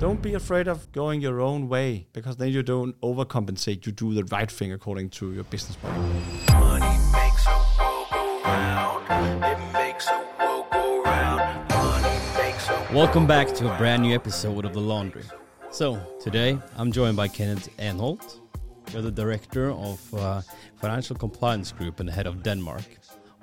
Don't be afraid of going your own way because then you don't overcompensate. You do the right thing according to your business model. Money makes a world go round. It makes a world go round. Money makes a Welcome back to a brand new episode of The Laundry. So, today I'm joined by Kenneth Eenholt. You're the director of uh, Financial Compliance Group and the head of Denmark.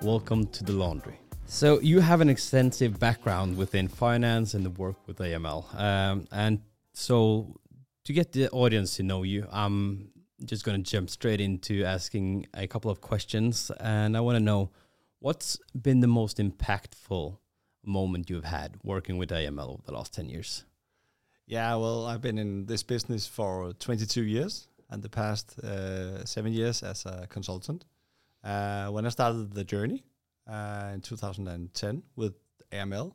Welcome to The Laundry. So, you have an extensive background within finance and the work with AML. Um, and so, to get the audience to know you, I'm just going to jump straight into asking a couple of questions. And I want to know what's been the most impactful moment you've had working with AML over the last 10 years? Yeah, well, I've been in this business for 22 years and the past uh, seven years as a consultant. Uh, when I started the journey uh, in 2010 with AML,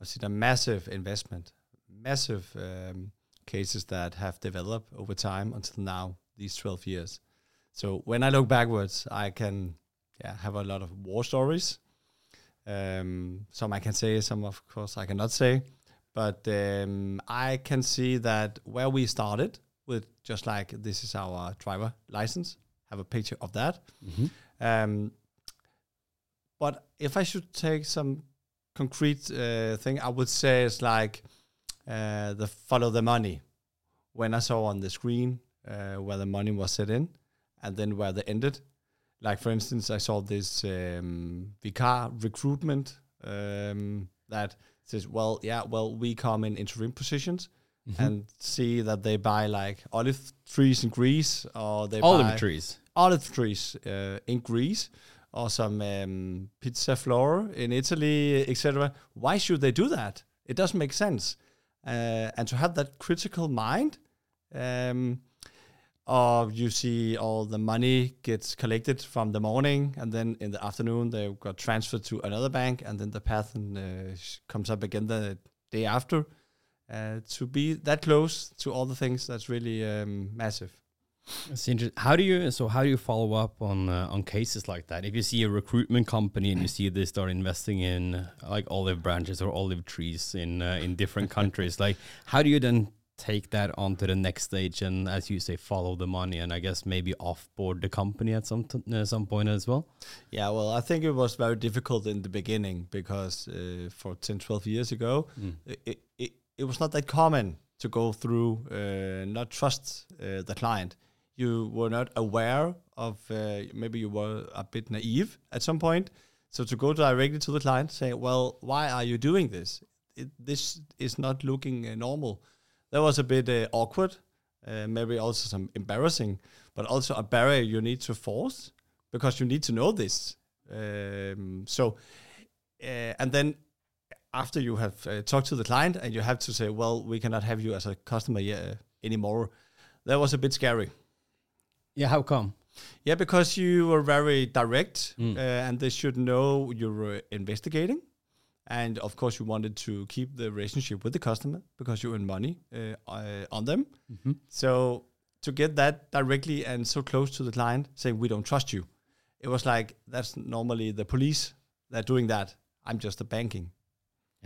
I've seen a massive investment, massive um, cases that have developed over time until now, these 12 years. So when I look backwards, I can yeah, have a lot of war stories. Um, some I can say, some of course I cannot say. But um, I can see that where we started with just like this is our driver license, have a picture of that. Um, but if I should take some concrete uh, thing, I would say it's like uh, the follow the money. When I saw on the screen uh, where the money was set in, and then where they ended. Like for instance, I saw this um, Vicar recruitment um, that says, well, yeah, well, we come in interim positions and see that they buy like olive trees in Greece, or they Olive buy trees. olive trees uh, in Greece or some um, pizza floor in Italy, etc. Why should they do that? It doesn't make sense. Uh, and to have that critical mind, um, or you see all the money gets collected from the morning, and then in the afternoon they got transferred to another bank, and then the pattern uh, comes up again the day after. Uh, to be that close to all the things, that's really um, massive. It's interesting. How do you so how do you follow up on uh, on cases like that? If you see a recruitment company and you see they start investing in uh, like olive branches or olive trees in uh, in different countries, like how do you then take that on to the next stage and as you say follow the money and I guess maybe offboard the company at some t- uh, some point as well? Yeah, well, I think it was very difficult in the beginning because uh, for 10, 12 years ago, it, it, it was not that common to go through, uh, not trust uh, the client. You were not aware of, uh, maybe you were a bit naive at some point. So to go directly to the client, say, well, why are you doing this? It, this is not looking uh, normal. That was a bit uh, awkward, uh, maybe also some embarrassing, but also a barrier you need to force because you need to know this. Um, so, uh, and then after you have uh, talked to the client and you have to say, well, we cannot have you as a customer anymore. That was a bit scary. Yeah, how come? Yeah, because you were very direct, uh, and they should know you're uh, investigating. And of course, you wanted to keep the relationship with the customer because you earn money uh, uh, on them. So to get that directly and so close to the client, saying we don't trust you, it was like that's normally the police that are doing that. I'm just a banking.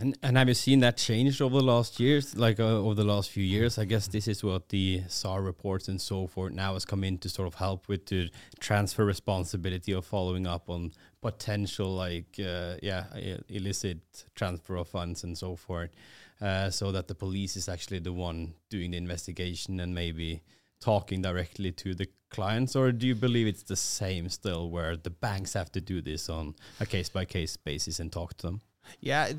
And and have you seen that change over the last years, like uh, over the last few years? I guess this is what the SAR reports and so forth now has come in to sort of help with the transfer responsibility of following up on potential, like uh, yeah, illicit transfer of funds and so forth, uh, so that the police is actually the one doing the investigation and maybe talking directly to the clients, or do you believe it's the same still, where the banks have to do this on a case by case basis and talk to them? Yeah,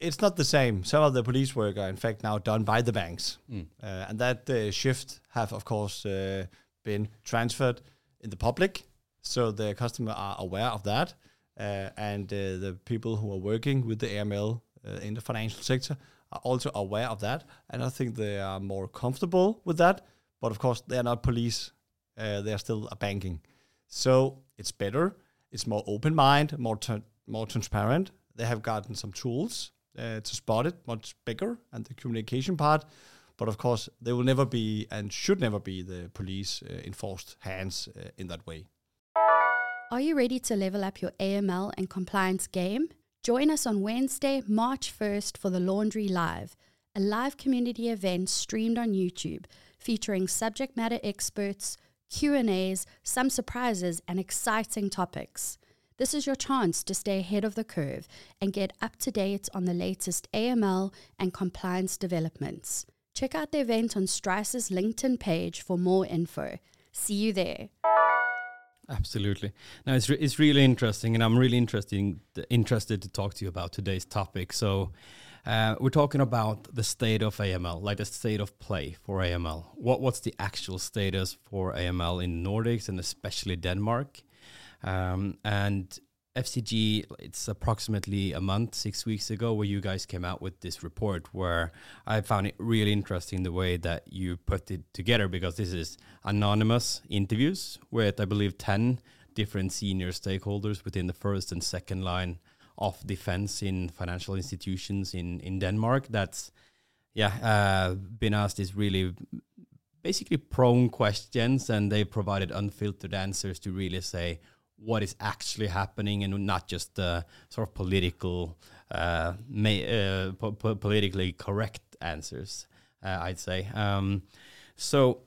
it's not the same. Some of the police work are in fact now done by the banks, uh, and that uh, shift have of course uh, been transferred in the public, so the customer are aware of that, uh, and uh, the people who are working with the AML uh, in the financial sector are also aware of that, and I think they are more comfortable with that. But of course, they are not police; uh, they are still a banking. So it's better. It's more open mind, more tra- more transparent. They have gotten some tools uh, to spot it much bigger and the communication part. But of course, they will never be and should never be the police uh, enforced hands uh, in that way. Are you ready to level up your AML and compliance game? Join us on Wednesday, March 1st for the Laundry Live, a live community event streamed on YouTube featuring subject matter experts, Q&As, some surprises and exciting topics. This is your chance to stay ahead of the curve and get up to date on the latest AML and compliance developments. Check out the event on Strise's LinkedIn page for more info. See you there. Absolutely. Now it's re- it's really interesting, and I'm really interesting interested to talk to you about today's topic. So. Uh, we're talking about the state of AML, like the state of play for AML. What what's the actual status for AML in Nordics and especially Denmark? Um, and FCG, it's approximately a month, six weeks ago, where you guys came out with this report where I found it really interesting the way that you put it together because this is anonymous interviews with, I believe, 10 different senior stakeholders within the first and second line of defense in financial institutions in, in Denmark. That's, yeah, uh, been asked these really basically prone questions and they provided unfiltered answers to really say, what is actually happening and not just the sort of political, uh, uh, po po politically correct answers. Uh, I'd say. Um, so,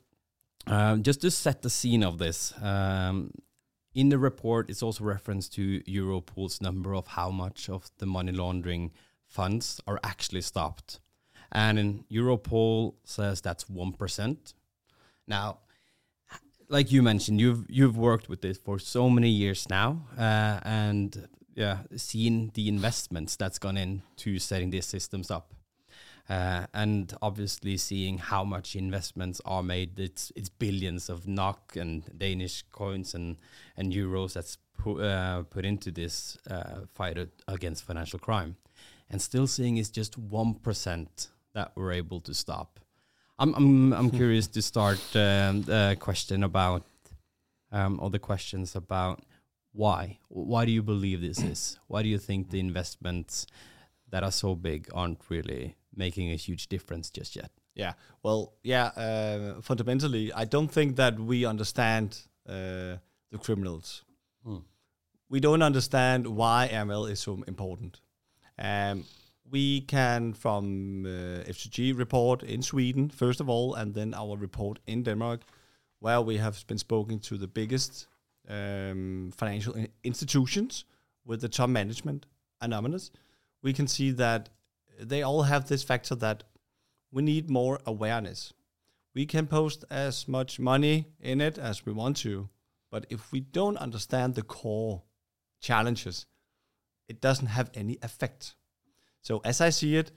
um, just to set the scene of this, um, in the report, it's also reference to Europol's number of how much of the money laundering funds are actually stopped, and Europol says that's one percent. Now, like you mentioned, you've you've worked with this for so many years now, uh, and yeah, seen the investments that's gone into setting these systems up, uh, and obviously seeing how much investments are made. It's it's billions of NOK and Danish coins and and euros that's pu uh, put into this uh, fight against financial crime, and still seeing is just one percent that we're able to stop. I'm I'm I'm curious to start um, a question about um, or the questions about why. Why do you believe this is? Why do you think the investments that are so big aren't really making a huge difference just yet? Yeah. Well yeah uh, fundamentally i don't think that we understand uh, the criminals. Hmm. we don't understand why ml is so important. Um, we can from uh, FCG report in Sweden first of all, and then our report in Denmark, where we have been spoken to the biggest um, financial institutions with the top management anonymous. We can see that they all have this factor that we need more awareness. We can post as much money in it as we want to, but if we don't understand the core challenges, it doesn't have any effect. So as I see it,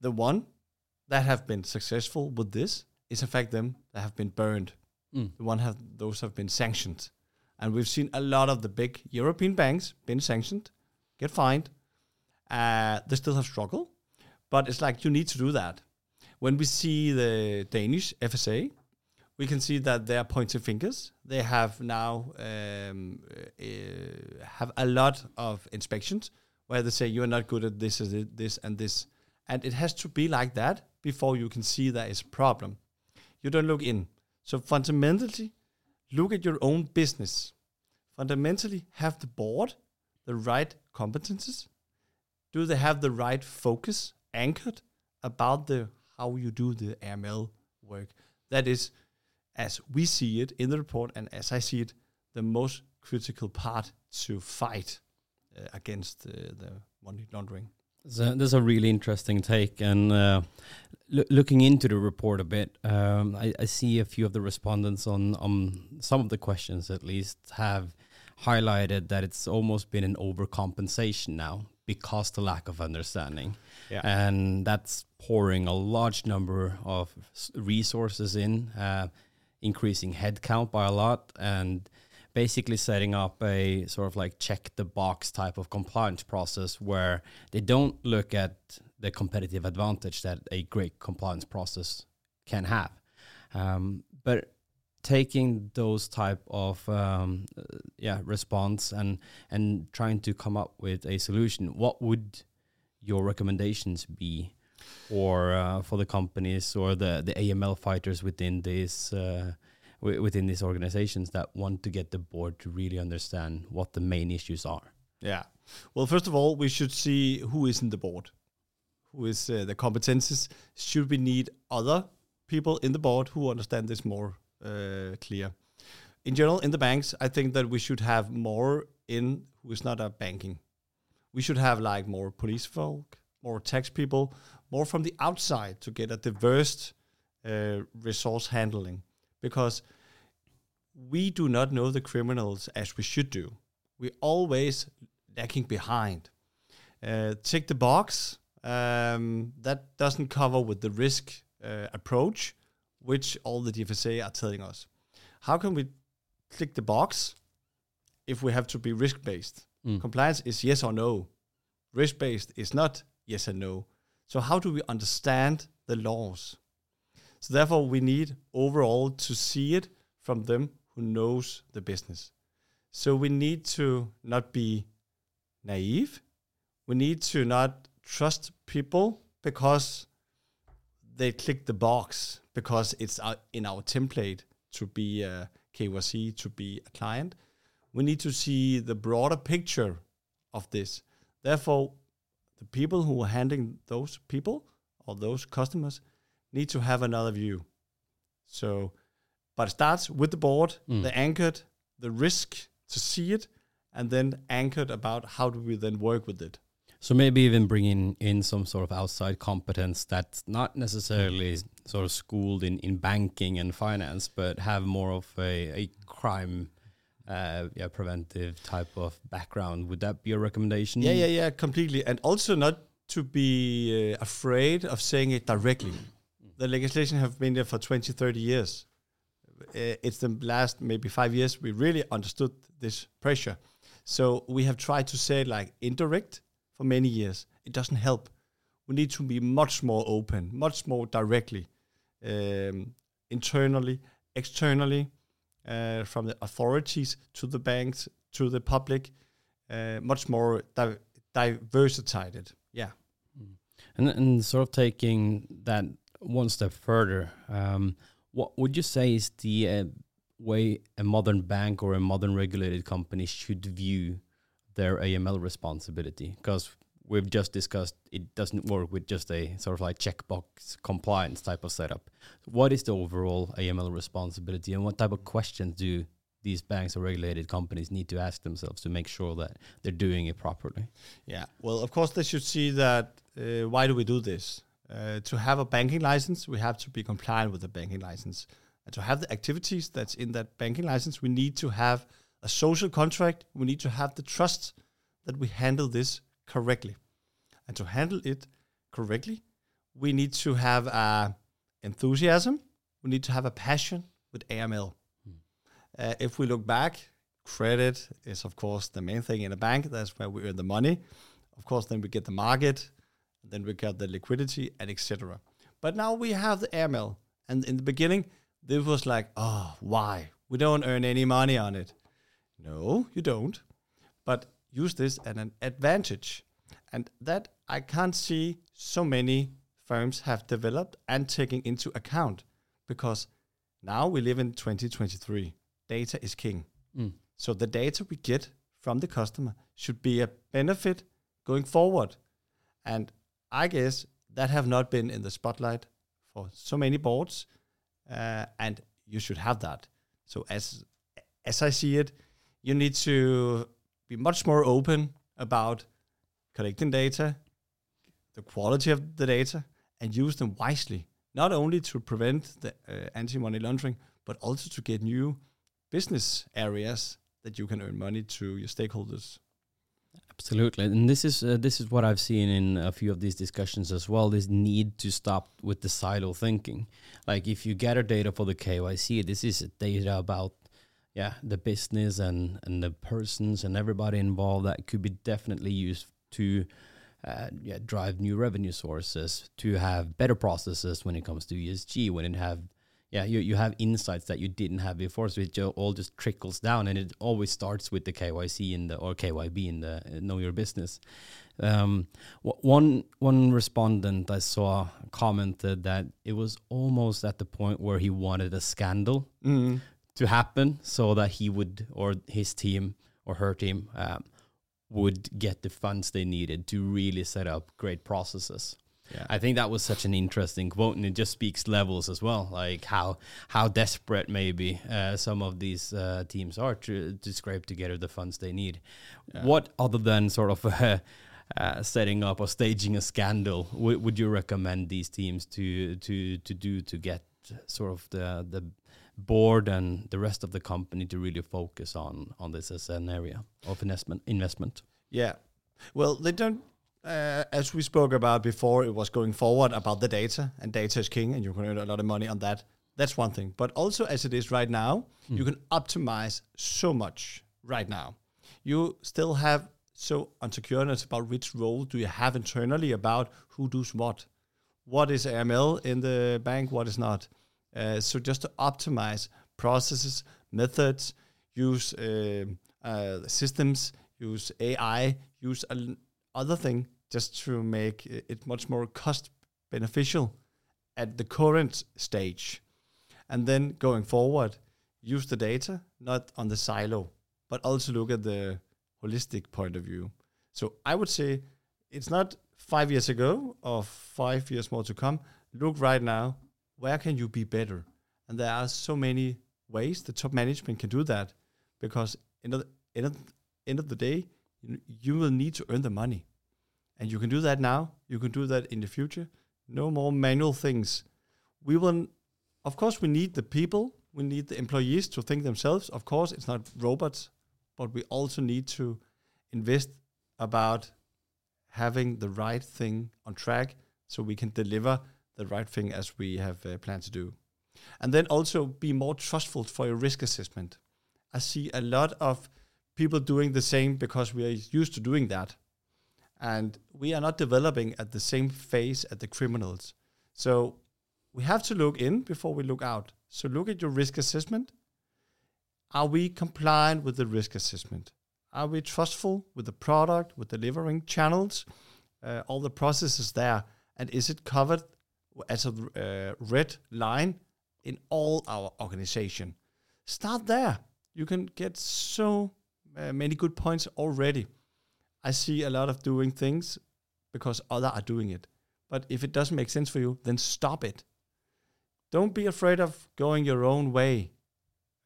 the one that have been successful with this is in fact them that have been burned. Mm. The one have those have been sanctioned, and we've seen a lot of the big European banks been sanctioned, get fined. Uh, they still have struggle, but it's like you need to do that. When we see the Danish FSA, we can see that they are pointing fingers. They have now um, uh, have a lot of inspections where they say you're not good at this, this, and this, and it has to be like that before you can see there is a problem. You don't look in. So fundamentally, look at your own business. Fundamentally, have the board the right competences? Do they have the right focus anchored about the how you do the AML work? That is, as we see it in the report, and as I see it, the most critical part to fight against uh, the money laundering. So that's a really interesting take. And uh, looking into the report a bit, um, I, I, see a few of the respondents on, on some of the questions at least have highlighted that it's almost been an overcompensation now because the lack of understanding. Yeah. And that's pouring a large number of resources in, uh, increasing headcount by a lot, and basically setting up a sort of like check the box type of compliance process where they don't look at the competitive advantage that a great compliance process can have. Um, but taking those type of um, yeah response and and trying to come up with a solution, what would your recommendations be? Or uh, for the companies or the, the AML fighters within this uh, within these organizations that want to get the board to really understand what the main issues are? Yeah. Well, first of all, we should see who is in the board. who is uh, the competences. Should we need other people in the board who understand this more uh, clear? In general, in the banks, I think that we should have more in who is not a banking. We should have like more police folk, more tax people, more from the outside to get a diverse uh, resource handling because we do not know the criminals as we should do. We're always lacking behind. Uh, tick the box. Um, that doesn't cover with the risk uh, approach, which all the DFSA are telling us. How can we click the box if we have to be risk based? Mm. Compliance is yes or no. Risk based is not yes and no. So how do we understand the laws? So therefore, we need overall to see it from them who knows the business. So we need to not be naive. We need to not trust people because they click the box because it's in our template to be a KYC, to be a client. We need to see the broader picture of this. Therefore, the people who are handling those people or those customers need to have another view. So, but it starts with the board, Mm. the anchored, the risk to see it, and then anchored about how do we then work with it. So maybe even bringing in some sort of outside competence that's not necessarily sort of schooled in, in banking and finance, but have more of a, a crime, uh, yeah, preventive type of background. Would that be a recommendation? Yeah, yeah, yeah, completely. And also not to be uh, afraid of saying it directly. The legislation have been there for 20, 30 years. Uh, it's the last maybe five years we really understood this pressure. So we have tried to say like indirect for many years. It doesn't help. We need to be much more open, much more directly, um, internally, externally, uh, from the authorities to the banks to the public, uh, much more di- diversified. Yeah. And, and sort of taking that one step further, um, what would you say is the uh, way a modern bank or a modern regulated company should view their AML responsibility? Because we've just discussed it doesn't work with just a sort of like checkbox compliance type of setup. What is the overall AML responsibility, and what type of questions do these banks or regulated companies need to ask themselves to make sure that they're doing it properly? Yeah. Well, of course, they should see that. Uh, why do we do this? Uh, to have a banking license, we have to be compliant with the banking license. And to have the activities that's in that banking license, we need to have a social contract. We need to have the trust that we handle this correctly. And to handle it correctly, we need to have a enthusiasm. We need to have a passion with AML. Uh, if we look back, credit is of course the main thing in a bank. That's where we earn the money. Of course, then we get the market, then we get the liquidity, and etc. But now we have the AML, and in the beginning, this was like, oh, why? We don't earn any money on it. No, you don't. But use this as an advantage, and that I can't see so many firms have developed and taking into account, because now we live in 2023. Data is king. Mm. So the data we get from the customer should be a benefit going forward. And I guess that have not been in the spotlight for so many boards, uh, and you should have that. So as as I see it, you need to be much more open about collecting data, the quality of the data, and use them wisely. Not only to prevent the uh, anti-money laundering, but also to get new business areas that you can earn money to your stakeholders. Absolutely, and this is uh, this is what I've seen in a few of these discussions as well. This need to stop with the silo thinking. Like if you gather data for the KYC, this is data about yeah the business and and the persons and everybody involved that could be definitely used to uh, yeah drive new revenue sources, to have better processes when it comes to ESG, when it have yeah, you, you have insights that you didn't have before, so it all just trickles down, and it always starts with the KYC in the or KYB in the uh, know your business. Um, one one respondent I saw commented that it was almost at the point where he wanted a scandal Mm. to happen, so that he would or his team or her team um, would get the funds they needed to really set up great processes. Yeah. I think that was such an interesting quote, and it just speaks levels as well, like how how desperate maybe uh, some of these uh, teams are to to scrape together the funds they need. What other than sort of uh, uh, setting up or staging a scandal would you recommend these teams to to to do to get sort of the the board and the rest of the company to really focus on on this as an area of investment investment? Yeah. Well, they don't. Uh, as we spoke about before, it was going forward about the data, and data is king, and you can earn a lot of money on that. That's one thing. But also, as it is right now, you can optimize so much right now. You still have so unsecureness about which role do you have internally about who does what. What is AML in the bank? What is not? Uh, so just to optimize processes, methods, use uh, uh, systems, use AI, use a, other thing just to make it much more cost beneficial at the current stage. And then going forward, use the data not on the silo, but also look at the holistic point of view. So I would say it's not five years ago or five years more to come. Look right now, where can you be better? And there are so many ways the top management can do that because end of the, end of, the day, you will need to earn the money. And you can do that now. You can do that in the future. No more manual things. We will, of course, we need the people. We need the employees to think themselves. Of course, it's not robots, but we also need to invest about having the right thing on track so we can deliver the right thing as we have uh, planned to do. And then also be more trustful for your risk assessment. I see a lot of people doing the same because we are used to doing that. And we are not developing at the same phase at the criminals. So we have to look in before we look out. So look at your risk assessment. Are we compliant with the risk assessment? Are we trustful with the product, with delivering channels, uh, all the processes there? And is it covered as a uh, red line in all our organization? Start there. You can get so uh, many good points already. I see a lot of doing things because other are doing it. But if it doesn't make sense for you, then stop it. Don't be afraid of going your own way.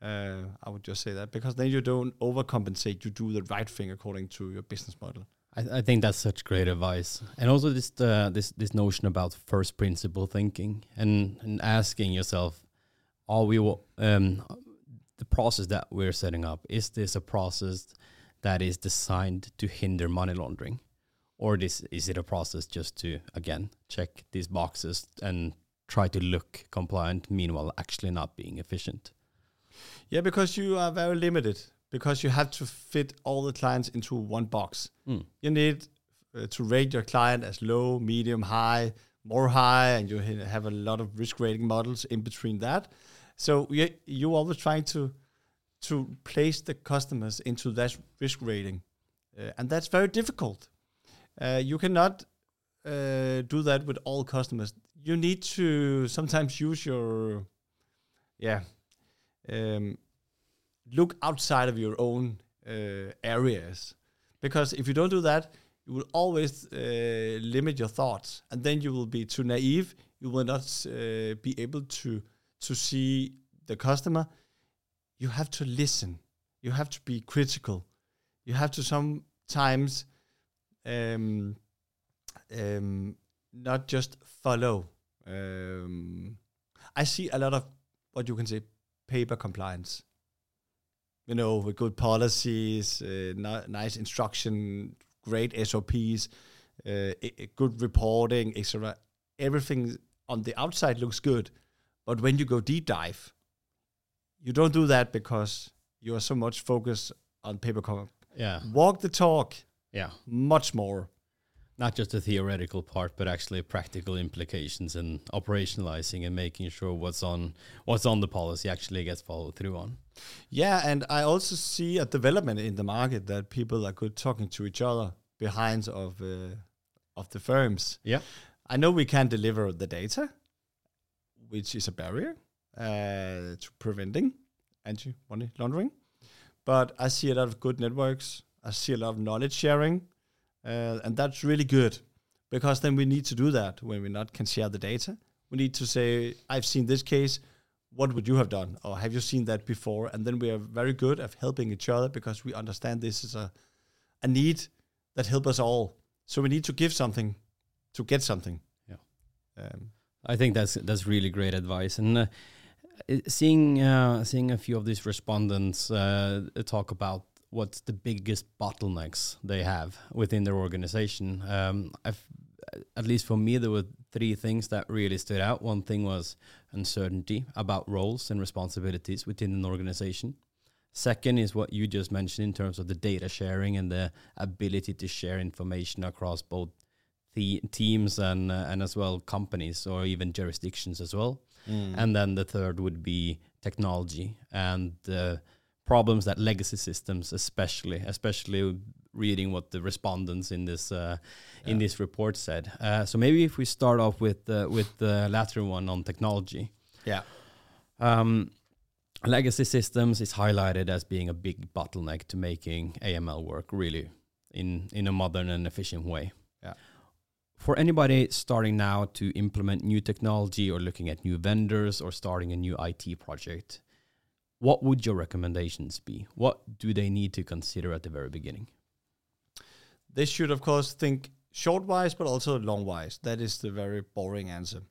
Uh, I would just say that because then you don't overcompensate. You do the right thing according to your business model. I, I think that's such great advice, and also this uh, this this notion about first principle thinking and and asking yourself, are we um, the process that we're setting up? Is this a process that is designed to hinder money laundering, or this is it a process just to again check these boxes and try to look compliant, meanwhile actually not being efficient? Yeah, because you are very limited because you have to fit all the clients into one box. Mm. You need uh, to rate your client as low, medium, high, more high, and you have a lot of risk rating models in between that. So you you always trying to to place the customers into that risk rating, uh, and that's very difficult. Uh, you cannot uh, do that with all customers. You need to sometimes use your yeah um, look outside of your own uh, areas. Because if you don't do that you will always uh, limit your thoughts. And then you will be too naive. You will not uh, be able to to see the customer you have to listen you have to be critical you have to sometimes um, um, not just follow um, i see a lot of what you can say paper compliance. You know, with good policies, uh, ni- nice instruction, great SOPs, uh, i- good reporting, etc. Everything on the outside looks good, but when you go deep dive, you don't do that because you are so much focused on paper. Yeah, Walk the talk yeah. much more. not just the theoretical part, but actually practical implications and operationalizing and making sure what's on what's on the policy actually gets followed through on. Yeah, and I also see a development in the market that people are good talking to each other behind of uh, of the firms. Yeah. I know we can deliver the data, which is a barrier uh, to preventing anti-money laundering. But I see a lot of good networks. I see a lot of knowledge sharing, uh, and that's really good. because then we need to do that when we not can share the data. We need to say, I've seen this case. What would you have done, or have you seen that before? And then we are very good at helping each other because we understand this is a a need that help us all. So we need to give something to get something. Yeah. Um, I think that's that's really great advice. And uh, seeing uh, seeing a few of these respondents uh, talk about what's the biggest bottlenecks they have within their organization, um, at least for me there were three things that really stood out. One thing was uncertainty about roles and responsibilities within an organization. Second is what you just mentioned in terms of the data sharing and the ability to share information across both the teams and uh, and as well companies or even jurisdictions as well. And then the third would be technology and the problems that legacy systems, especially especially reading what the respondents in this uh, in this report said. Uh, so maybe if we start off with uh, with the latter one on technology. yeah. Um, legacy systems is highlighted as being a big bottleneck to making AML work really in in a modern and efficient way. For anybody starting now to implement new technology or looking at new vendors or starting a new IT project, what would your recommendations be? What do they need to consider at the very beginning? They should, of course, think short wise, but also long wise. That is the very boring answer.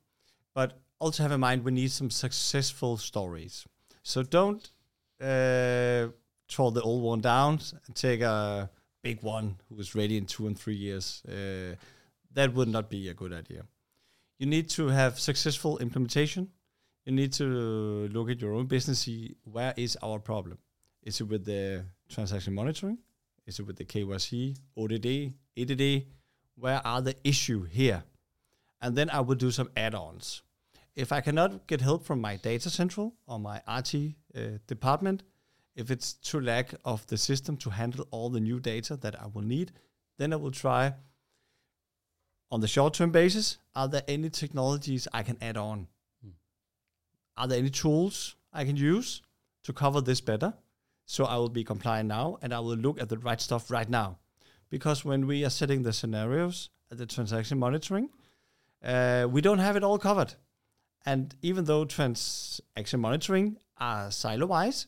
But also have in mind we need some successful stories. So don't uh, throw the old one down and take a big one who is ready in two and three years. Uh, that would not be a good idea. You need to have successful implementation. You need to look at your own business. See where is our problem? Is it with the transaction monitoring? Is it with the KYC, ODD, EDD? Where are the issue here? And then I would do some add-ons. If I cannot get help from my data central or my IT uh, department, if it's too lack of the system to handle all the new data that I will need, then I will try on the short-term basis. Are there any technologies I can add on? Are there any tools I can use to cover this better? So I will be compliant now and I will look at the right stuff right now. Because when we are setting the scenarios at the transaction monitoring, uh, we don't have it all covered. And even though transaction monitoring are silo wise,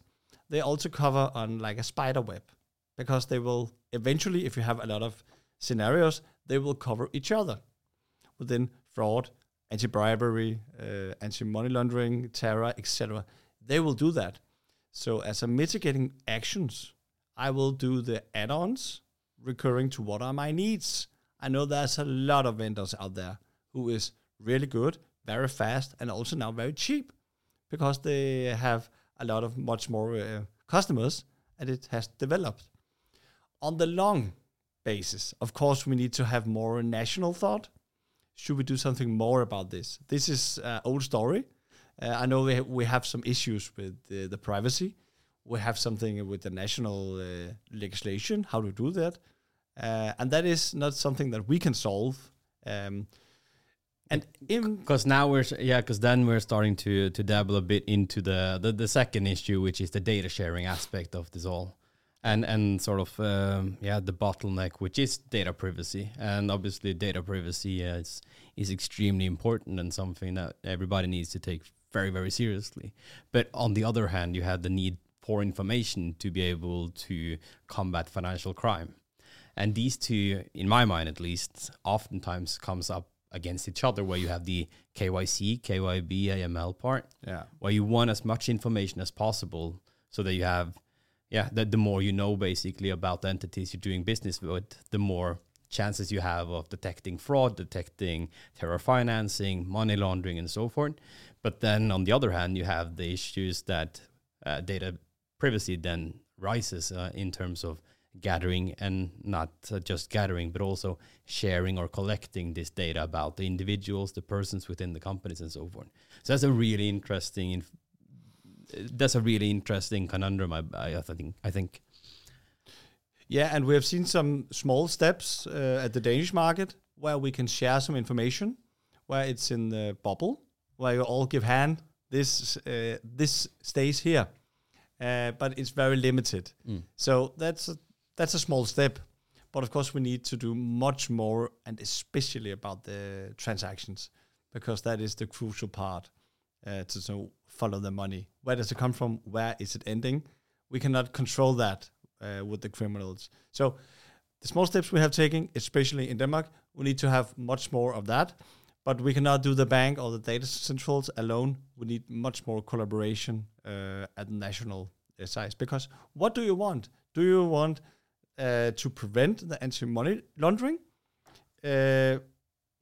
they also cover on like a spider web because they will eventually, if you have a lot of scenarios, they will cover each other within fraud, anti bribery, uh, anti money laundering, terror, etc. They will do that. So, as a mitigating actions, I will do the add ons recurring to what are my needs. I know there's a lot of vendors out there who is really good, very fast, and also now very cheap because they have a lot of much more uh, customers and it has developed. On the long basis, of course, we need to have more national thought. Should we do something more about this? This is uh, old story. Uh, I know we, ha- we have some issues with the privacy. We have something with the national uh, legislation, how to do that. Uh, and that is not something that we can solve. Um, and Because now we're yeah, because then we're starting to to dabble a bit into the, the the second issue, which is the data sharing aspect of this all, and and sort of um, yeah the bottleneck, which is data privacy, and obviously data privacy is is extremely important and something that everybody needs to take very very seriously. But on the other hand, you have the need for information to be able to combat financial crime, and these two, in my mind at least, oftentimes comes up against each other where you have the KYC, KYB, AML part, yeah. where you want as much information as possible so that you have, yeah, that the more you know basically about the entities you're doing business with, the more chances you have of detecting fraud, detecting terror financing, money laundering, and so forth. But then on the other hand, you have the issues that uh, data privacy then rises uh, in terms of gathering and not uh, just gathering, but also sharing or collecting this data about the individuals, the persons within the companies, and so forth. So that's a really interesting. Inf- that's a really interesting conundrum. I, I, I think. I think. Yeah, and we have seen some small steps uh, at the Danish market where we can share some information, where it's in the bubble, where you all give hand. This uh, this stays here, uh, but it's very limited. So that's a, that's a small step. but of course we need to do much more, and especially about the transactions, because that is the crucial part uh, to so follow the money. Where does it come from? Where is it ending? We cannot control that uh, with the criminals. So the small steps we have taken, especially in Denmark, we need to have much more of that. But we cannot do the bank or the data centrals alone. We need much more collaboration uh, at national uh, size. Because what do you want? Do you want uh, to prevent the anti-money laundering? Uh,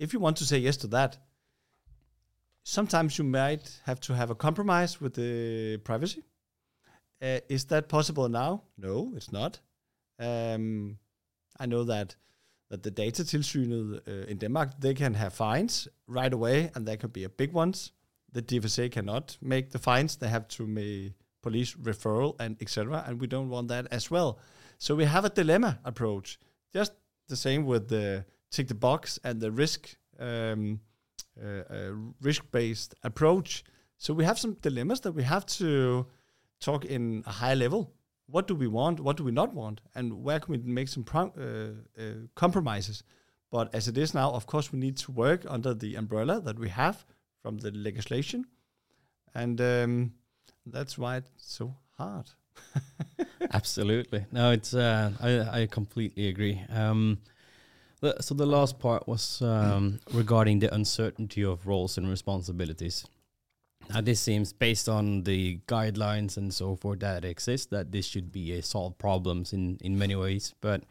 if you want to say yes to that, sometimes you might have to have a compromise with the privacy. Uh, is that possible now? No, it's not. Um, I know that that the data tilsynet uh, in Denmark they can have fines right away, and they can be a big ones. The DFSA cannot make the fines; they have to make police referral and etc. And we don't want that as well. So we have a dilemma approach, just the same with the tick the box and the risk um, uh, uh, risk based approach. So we have some dilemmas that we have to talk in a high level. What do we want? What do we not want? And where can we make some uh, uh, compromises? But as it is now, of course, we need to work under the umbrella that we have from the legislation, and um, that's why it's so hard. Absolutely. No, it's uh, I I completely agree. Um, so the last part was um, regarding the uncertainty of roles and responsibilities. Now, this seems based on the guidelines and so forth that exist that this should be a solved problems in in many ways, but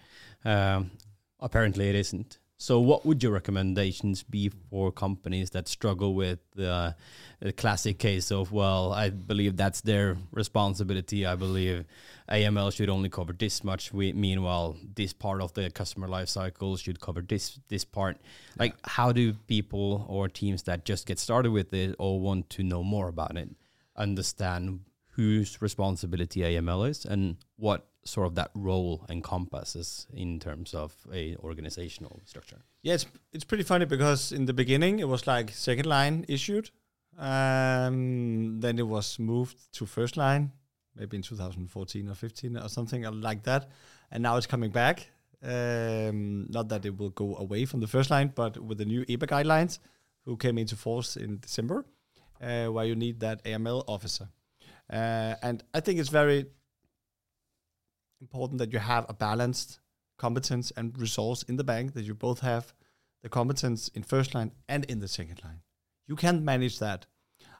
um, apparently it isn't. So, what would your recommendations be for companies that struggle with the, the classic case of, well, I believe that's their responsibility. I believe AML should only cover this much. We, meanwhile, this part of the customer life cycle should cover this this part. Like, how do people or teams that just get started with it or want to know more about it understand whose responsibility AML is and what sort of that role encompasses in terms of a organizational structure? Yeah, it's it's pretty funny because in the beginning it was like second line issued, um, then it was moved to first line, maybe in 2014 or 15 or something like that, and now it's coming back. Um, not that it will go away from the first line, but with the new EBA guidelines, who came into force in December, uh, where you need that AML officer, uh, and I think it's very important that you have a balanced competence and resource in the bank that you both have the competence in first line and in the second line. You can't manage that.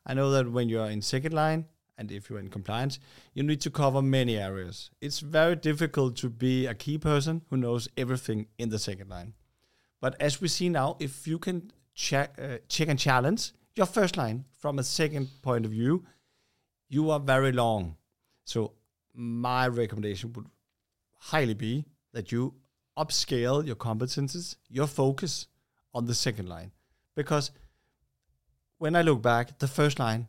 I know that when you're in second line and if you're in compliance, you need to cover many areas. It's very difficult to be a key person who knows everything in the second line. But as we see now, if you can check, uh, check and challenge your first line from a second point of view, you are very long. So my recommendation would highly be that you upscale your competences, your focus on the second line. Because when I look back, the first line,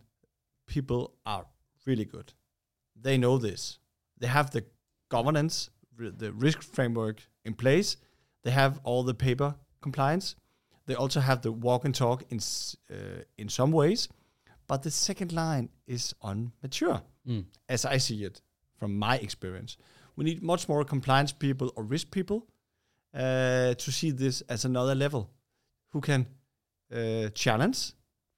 people are really good. They know this. They have the governance, the risk framework in place. They have all the paper compliance. They also have the walk and talk in uh, in some ways, but the second line is unmature, as I see it from my experience. We need much more compliance people or risk people uh, to see this as another level, who can uh, challenge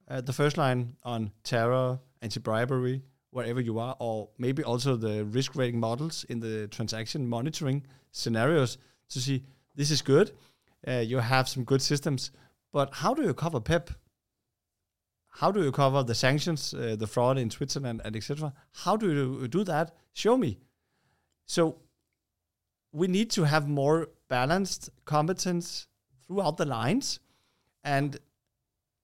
uh, the first line on terror, anti-bribery, wherever you are, or maybe also the risk rating models in the transaction monitoring scenarios to see this is good. Uh, you have some good systems, but how do you cover PEP? How do you cover the sanctions, uh, the fraud in Switzerland, and etc.? How do you do that? Show me. So we need to have more balanced competence throughout the lines, and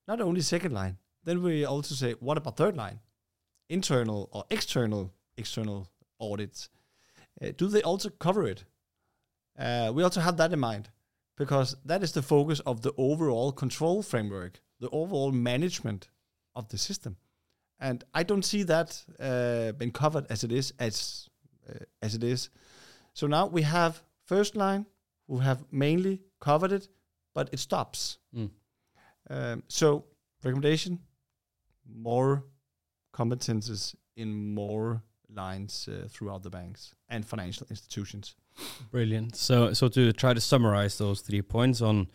not only second line. Then we also say, what about third line, internal or external external audits? Uh, do they also cover it? Uh, we also have that in mind because that is the focus of the overall control framework, the overall management of the system, and I don't see that uh, been covered as it is as uh, as it is. So now we have first line who have mainly covered it, but it stops. Mm. Um, so recommendation: more competences in more lines uh, throughout the banks and financial institutions. Brilliant. So, so to try to summarize those three points on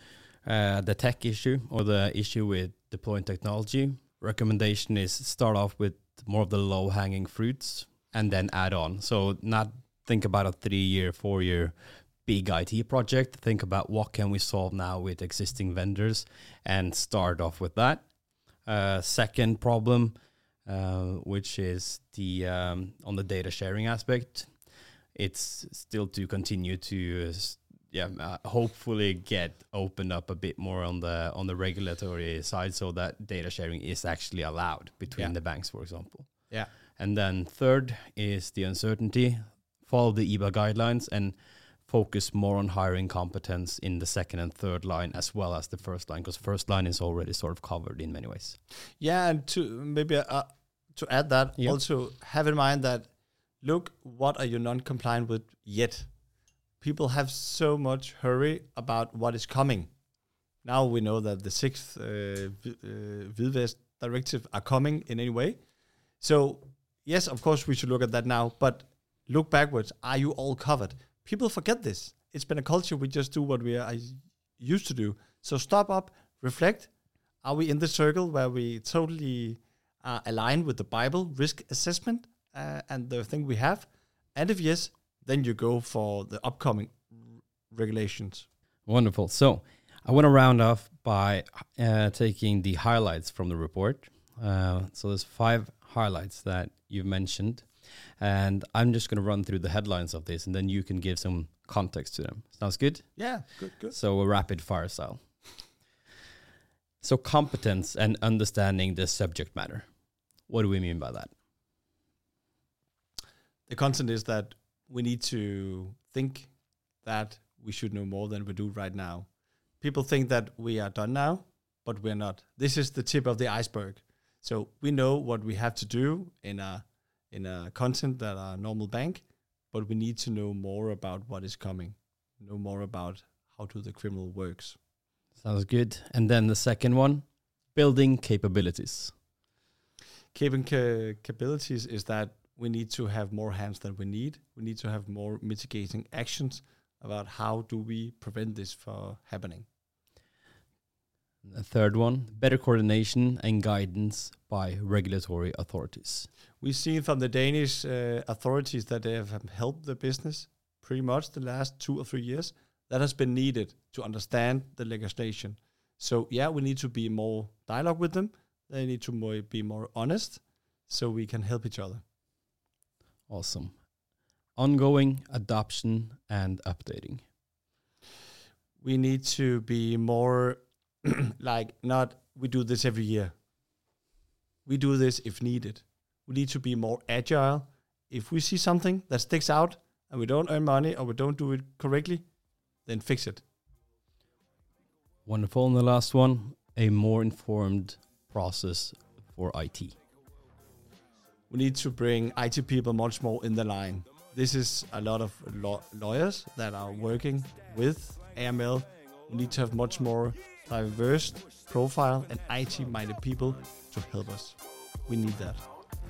uh, the tech issue or the issue with deploying technology, recommendation is start off with more of the low hanging fruits and then add on. So, not think about a three year, four year big IT project. Think about what can we solve now with existing vendors and start off with that. Uh, second problem, uh, which is the um, on the data sharing aspect it's still to continue to yeah uh, hopefully get opened up a bit more on the on the regulatory side so that data sharing is actually allowed between Yeah. the banks for example Yeah. and then third is the uncertainty follow the EBA guidelines and focus more on hiring competence in the second and third line as well as the first line because first line is already sort of covered in many ways Yeah, and to maybe uh, to add that, Yeah. also have in mind that look, what are you non-compliant with yet? People have so much hurry about what is coming. Now we know that the sixth uh, uh, directive are coming in any way. So yes, of course we should look at that now, but look backwards. Are you all covered? People forget this. It's been a culture we just do what we are used to do. So stop up, reflect. Are we in the circle where we totally are aligned with the Bible risk assessment uh, and the thing we have? And if yes, then you go for the upcoming r- regulations. Wonderful. So I want to round off by uh, taking the highlights from the report. Uh, so there's five highlights that you've mentioned, and I'm just going to run through the headlines of this, and then you can give some context to them. Sounds good? Yeah, good, good. So a rapid fire style. So competence and understanding the subject matter. What do we mean by that? The content is that we need to think that we should know more than we do right now. People think that we are done now, but we're not. This is the tip of the iceberg. So we know what we have to do in a in a content that are normal bank, but we need to know more about what is coming, know more about how do the criminal works. Sounds good. And then the second one, building capabilities. Capabilities is that we need to have more hands than we need. We need to have more mitigating actions about how do we prevent this from happening. The third one, better coordination and guidance by regulatory authorities. We've seen from the Danish uh, authorities that they have helped the business pretty much the last two or three years. That has been needed to understand the legislation. So yeah, we need to be more dialogue with them. They need to more, be more honest, so we can help each other. Awesome. Ongoing adoption and updating. we need to be more like not we do this every year. We do this if needed. We need to be more agile. If we see something that sticks out and we don't earn money or we don't do it correctly, then fix it. Wonderful. And the last one, a more informed process for IT. We need to bring IT people much more in the line. This is a lot of law- lawyers that are working with AML. We need to have much more diverse profile and IT-minded people to help us. We need that.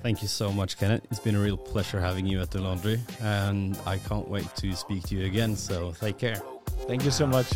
Thank you so much, Kenneth. It's been a real pleasure having you at the laundry, and I can't wait to speak to you again. So take care. Thank you so much.